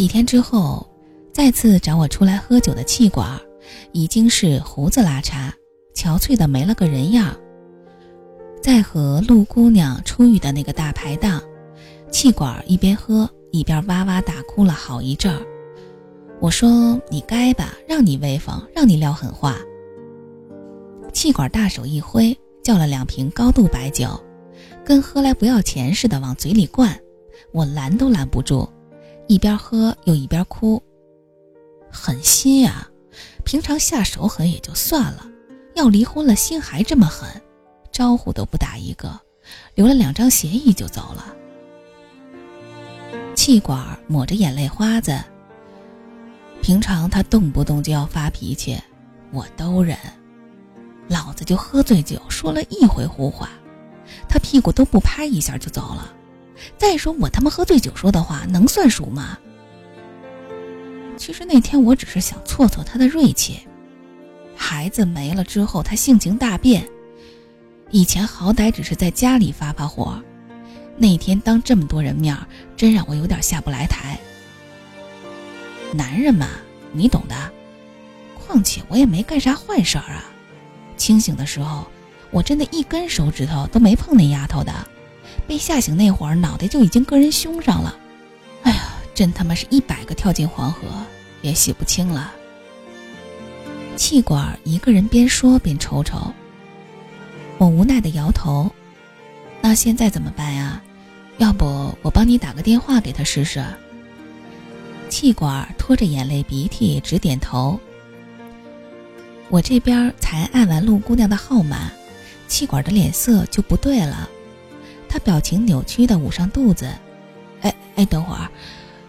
几天之后，再次找我出来喝酒的气管，已经是胡子拉碴、憔悴的没了个人样。在和陆姑娘初遇的那个大排档，气管一边喝一边哇哇大哭了好一阵儿。我说：“你该吧，让你威风，让你撂狠话。”气管大手一挥，叫了两瓶高度白酒，跟喝来不要钱似的往嘴里灌，我拦都拦不住，一边喝又一边哭。狠心呀！平常下手狠也就算了，要离婚了心还这么狠，招呼都不打一个，留了两张协议就走了。气管抹着眼泪花子。平常他动不动就要发脾气，我都忍。老子就喝醉酒说了一回胡话，他屁股都不拍一下就走了。再说我他妈喝醉酒说的话能算数吗？其实那天我只是想挫挫他的锐气。孩子没了之后，他性情大变。以前好歹只是在家里发发火，那天当这么多人面，真让我有点下不来台。男人嘛，你懂的。况且我也没干啥坏事儿啊。清醒的时候，我真的一根手指头都没碰那丫头的。被吓醒那会儿，脑袋就已经搁人胸上了。哎呀，真他妈是一百个跳进黄河也洗不清了。气管一个人边说边抽抽。我无奈的摇头。那现在怎么办呀？要不我帮你打个电话给他试试。气管拖着眼泪鼻涕直点头。我这边才按完陆姑娘的号码，气管的脸色就不对了，他表情扭曲的捂上肚子。哎哎，等会儿，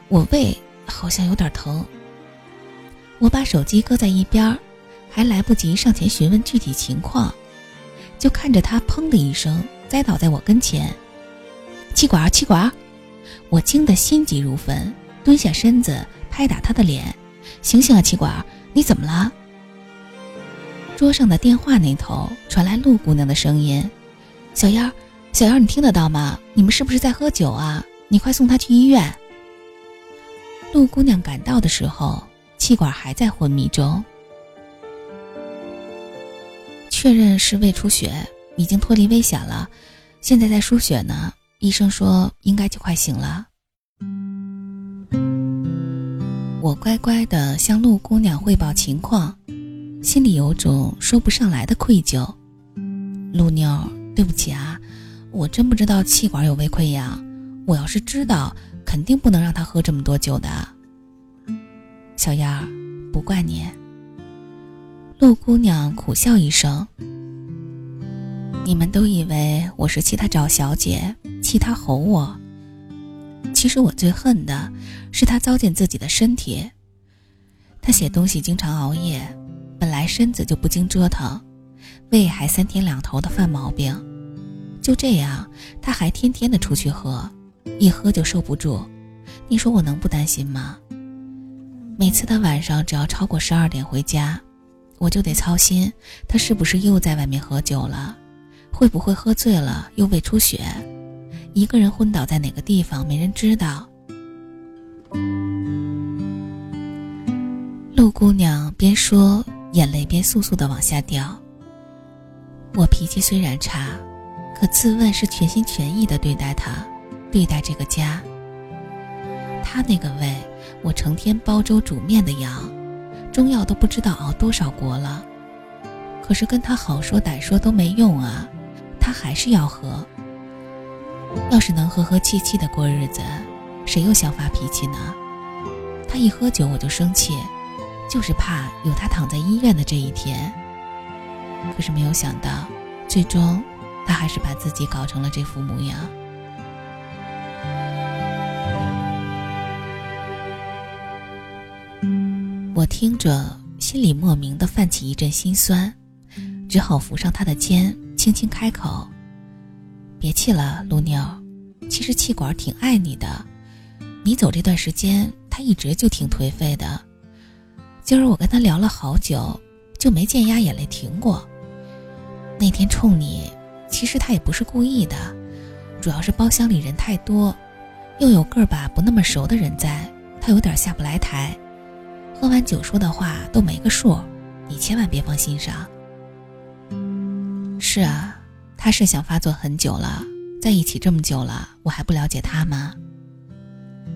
我胃好像有点疼。我把手机搁在一边，还来不及上前询问具体情况，就看着他砰的一声栽倒在我跟前。气管，气管！我惊得心急如焚。蹲下身子拍打他的脸，醒醒啊，气管，你怎么了？桌上的电话那头传来陆姑娘的声音：“小妖，小妖，你听得到吗？你们是不是在喝酒啊？你快送他去医院。”陆姑娘赶到的时候，气管还在昏迷中，确认是胃出血，已经脱离危险了，现在在输血呢，医生说应该就快醒了。我乖乖的向陆姑娘汇报情况，心里有种说不上来的愧疚。陆妞，对不起啊，我真不知道气管有胃溃疡。我要是知道，肯定不能让他喝这么多酒的。小燕儿，不怪你。陆姑娘苦笑一声。你们都以为我是气他找小姐，气他吼我。其实我最恨的是他糟践自己的身体。他写东西经常熬夜，本来身子就不经折腾，胃还三天两头的犯毛病。就这样，他还天天的出去喝，一喝就受不住。你说我能不担心吗？每次他晚上只要超过十二点回家，我就得操心他是不是又在外面喝酒了，会不会喝醉了又胃出血。一个人昏倒在哪个地方，没人知道。陆姑娘边说，眼泪边簌簌的往下掉。我脾气虽然差，可自问是全心全意的对待他，对待这个家。他那个胃，我成天煲粥煮面的养，中药都不知道熬多少锅了。可是跟他好说歹说都没用啊，他还是要喝。要是能和和气气的过日子，谁又想发脾气呢？他一喝酒我就生气，就是怕有他躺在医院的这一天。可是没有想到，最终他还是把自己搞成了这副模样。我听着，心里莫名的泛起一阵心酸，只好扶上他的肩，轻轻开口。别气了，陆妞。其实气管挺爱你的，你走这段时间，他一直就挺颓废的。今儿我跟他聊了好久，就没见压眼泪停过。那天冲你，其实他也不是故意的，主要是包厢里人太多，又有个把不那么熟的人在，他有点下不来台，喝完酒说的话都没个数，你千万别放心上。是啊，他是想发作很久了，在一起这么久了，我还不了解他吗？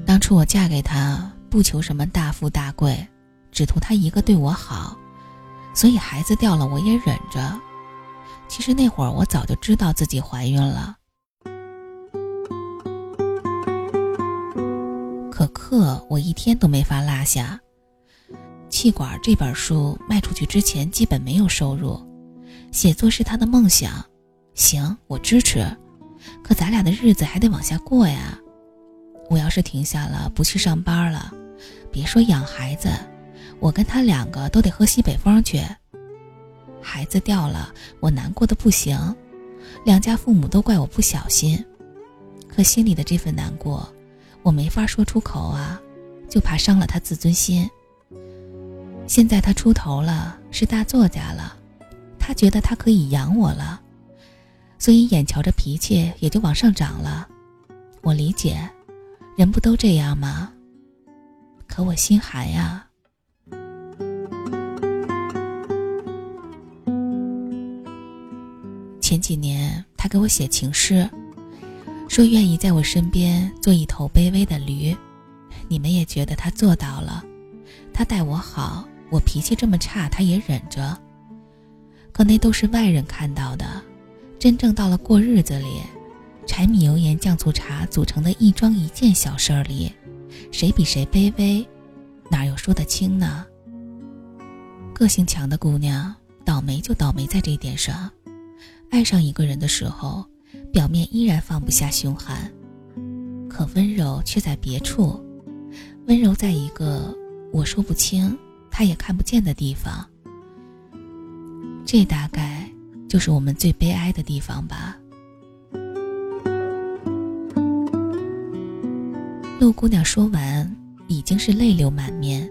当初我嫁给他，不求什么大富大贵，只图他一个对我好，所以孩子掉了我也忍着。其实那会儿我早就知道自己怀孕了。可课我一天都没法落下。气管这本书卖出去之前基本没有收入，写作是他的梦想，行，我支持。可咱俩的日子还得往下过呀。我要是停下了，不去上班了，别说养孩子，我跟他两个都得喝西北风去。孩子掉了，我难过的不行，两家父母都怪我不小心，可心里的这份难过，我没法说出口啊，就怕伤了他自尊心。现在他出头了，是大作家了，他觉得他可以养我了，所以眼瞧着脾气也就往上涨了。我理解，人不都这样吗？可我心寒呀。前几年，他给我写情诗，说愿意在我身边做一头卑微的驴。你们也觉得他做到了，他待我好，我脾气这么差，他也忍着。可那都是外人看到的，真正到了过日子里，柴米油盐酱醋茶组成的一桩一件小事儿里，谁比谁卑微，哪有说得清呢？个性强的姑娘，倒霉就倒霉在这一点上。爱上一个人的时候，表面依然放不下凶悍，可温柔却在别处。温柔在一个我说不清，他也看不见的地方。这大概就是我们最悲哀的地方吧。陆姑娘说完，已经是泪流满面。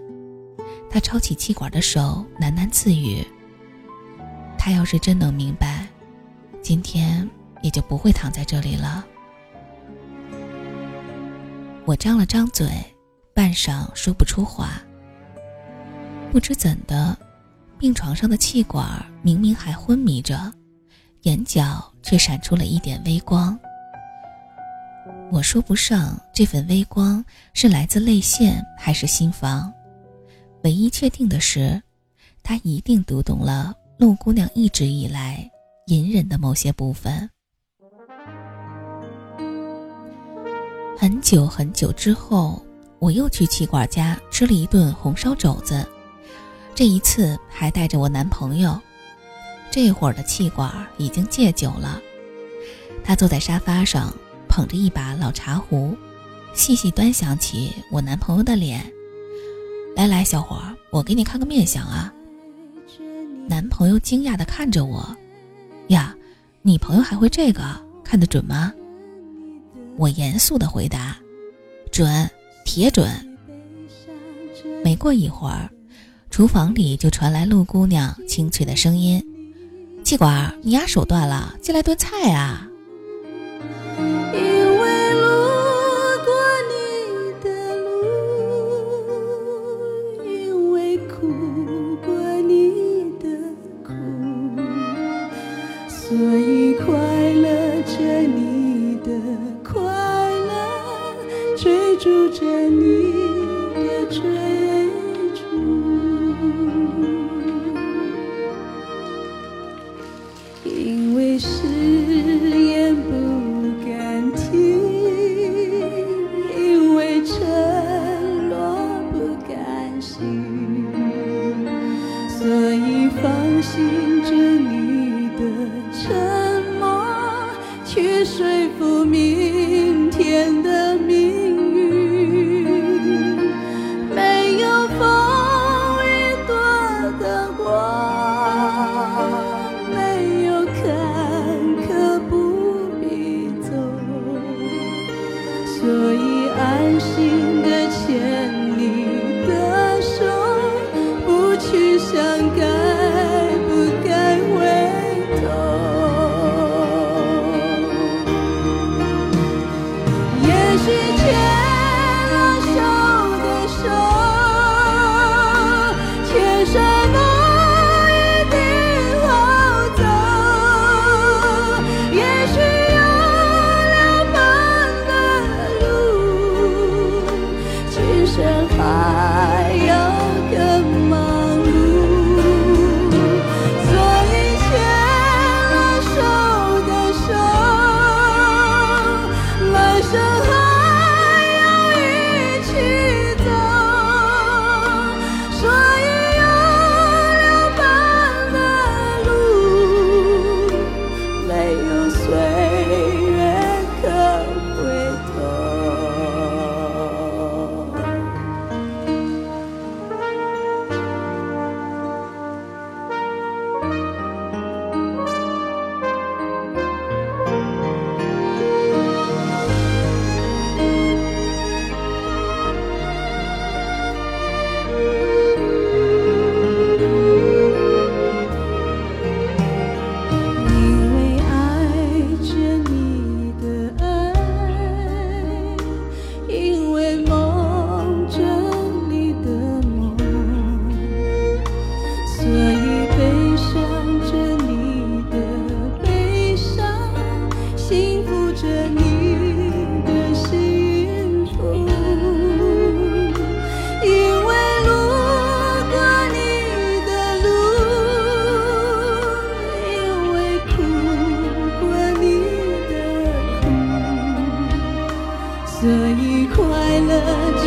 她抄起气管的手喃喃自语：“他要是真能明白。”今天也就不会躺在这里了。我张了张嘴，半晌说不出话。不知怎的，病床上的气管明明还昏迷着，眼角却闪出了一点微光。我说不上这份微光是来自泪腺还是心房，唯一确定的是，他一定读懂了陆姑娘一直以来。隐忍的某些部分。很久很久之后，我又去气管家吃了一顿红烧肘子，这一次还带着我男朋友。这会儿的气管已经戒酒了，他坐在沙发上，捧着一把老茶壶，细细端详起我男朋友的脸。来来，小伙儿，我给你看个面相啊。男朋友惊讶的看着我。呀，你朋友还会这个，看得准吗？我严肃地回答：“准，铁准。”没过一会儿，厨房里就传来陆姑娘清脆的声音：“气管，你丫手断了，进来炖菜啊！”所以快乐着你的快乐追逐着你的追逐因为誓言不敢听因为承诺不敢信所以放心可以安心。着你的幸福因为路过你的路因为苦过你的苦所以快乐着